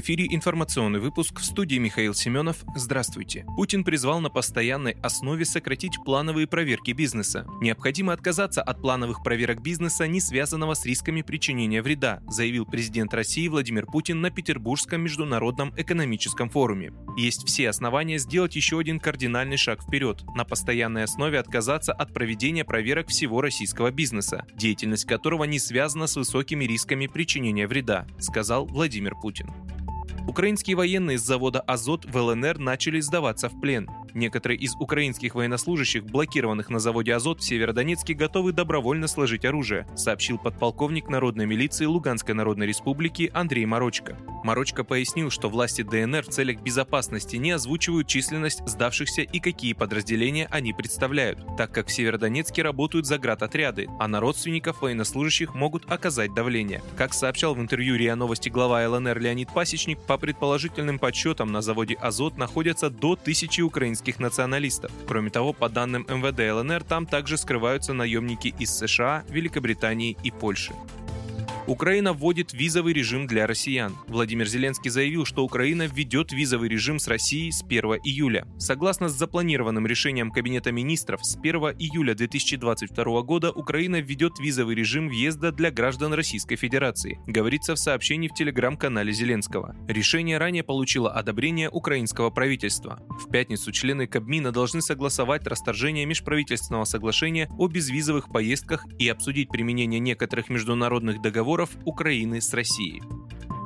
В эфире информационный выпуск в студии Михаил Семенов. Здравствуйте. Путин призвал на постоянной основе сократить плановые проверки бизнеса. Необходимо отказаться от плановых проверок бизнеса, не связанного с рисками причинения вреда, заявил президент России Владимир Путин на Петербургском международном экономическом форуме. Есть все основания сделать еще один кардинальный шаг вперед, на постоянной основе отказаться от проведения проверок всего российского бизнеса, деятельность которого не связана с высокими рисками причинения вреда, сказал Владимир Путин. Украинские военные с завода «Азот» в ЛНР начали сдаваться в плен. Некоторые из украинских военнослужащих, блокированных на заводе «Азот» в Северодонецке, готовы добровольно сложить оружие, сообщил подполковник народной милиции Луганской Народной Республики Андрей Морочко. Морочко пояснил, что власти ДНР в целях безопасности не озвучивают численность сдавшихся и какие подразделения они представляют, так как в Северодонецке работают заградотряды, а на родственников военнослужащих могут оказать давление. Как сообщал в интервью РИА Новости глава ЛНР Леонид Пасечник, по предположительным подсчетам на заводе «Азот» находятся до тысячи украинских националистов. Кроме того, по данным МВД ЛНР, там также скрываются наемники из США, Великобритании и Польши. Украина вводит визовый режим для россиян. Владимир Зеленский заявил, что Украина введет визовый режим с Россией с 1 июля. Согласно с запланированным решением Кабинета министров, с 1 июля 2022 года Украина введет визовый режим въезда для граждан Российской Федерации, говорится в сообщении в телеграм-канале Зеленского. Решение ранее получило одобрение украинского правительства. В пятницу члены Кабмина должны согласовать расторжение межправительственного соглашения о безвизовых поездках и обсудить применение некоторых международных договоров переговоров Украины с Россией.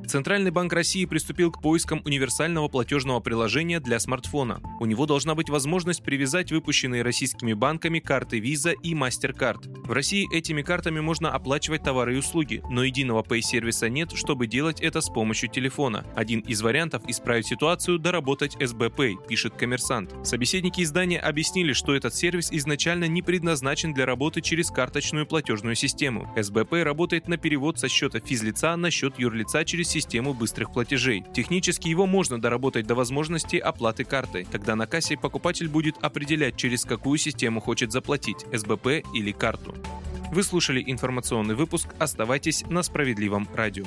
Центральный банк России приступил к поискам универсального платежного приложения для смартфона. У него должна быть возможность привязать выпущенные российскими банками карты Visa и MasterCard. В России этими картами можно оплачивать товары и услуги, но единого пей-сервиса нет, чтобы делать это с помощью телефона. Один из вариантов исправить ситуацию – доработать SB пишет коммерсант. Собеседники издания объяснили, что этот сервис изначально не предназначен для работы через карточную платежную систему. SB работает на перевод со счета физлица на счет юрлица через систему быстрых платежей. Технически его можно доработать до возможности оплаты картой. Тогда на кассе покупатель будет определять, через какую систему хочет заплатить – СБП или карту. Вы слушали информационный выпуск. Оставайтесь на справедливом радио.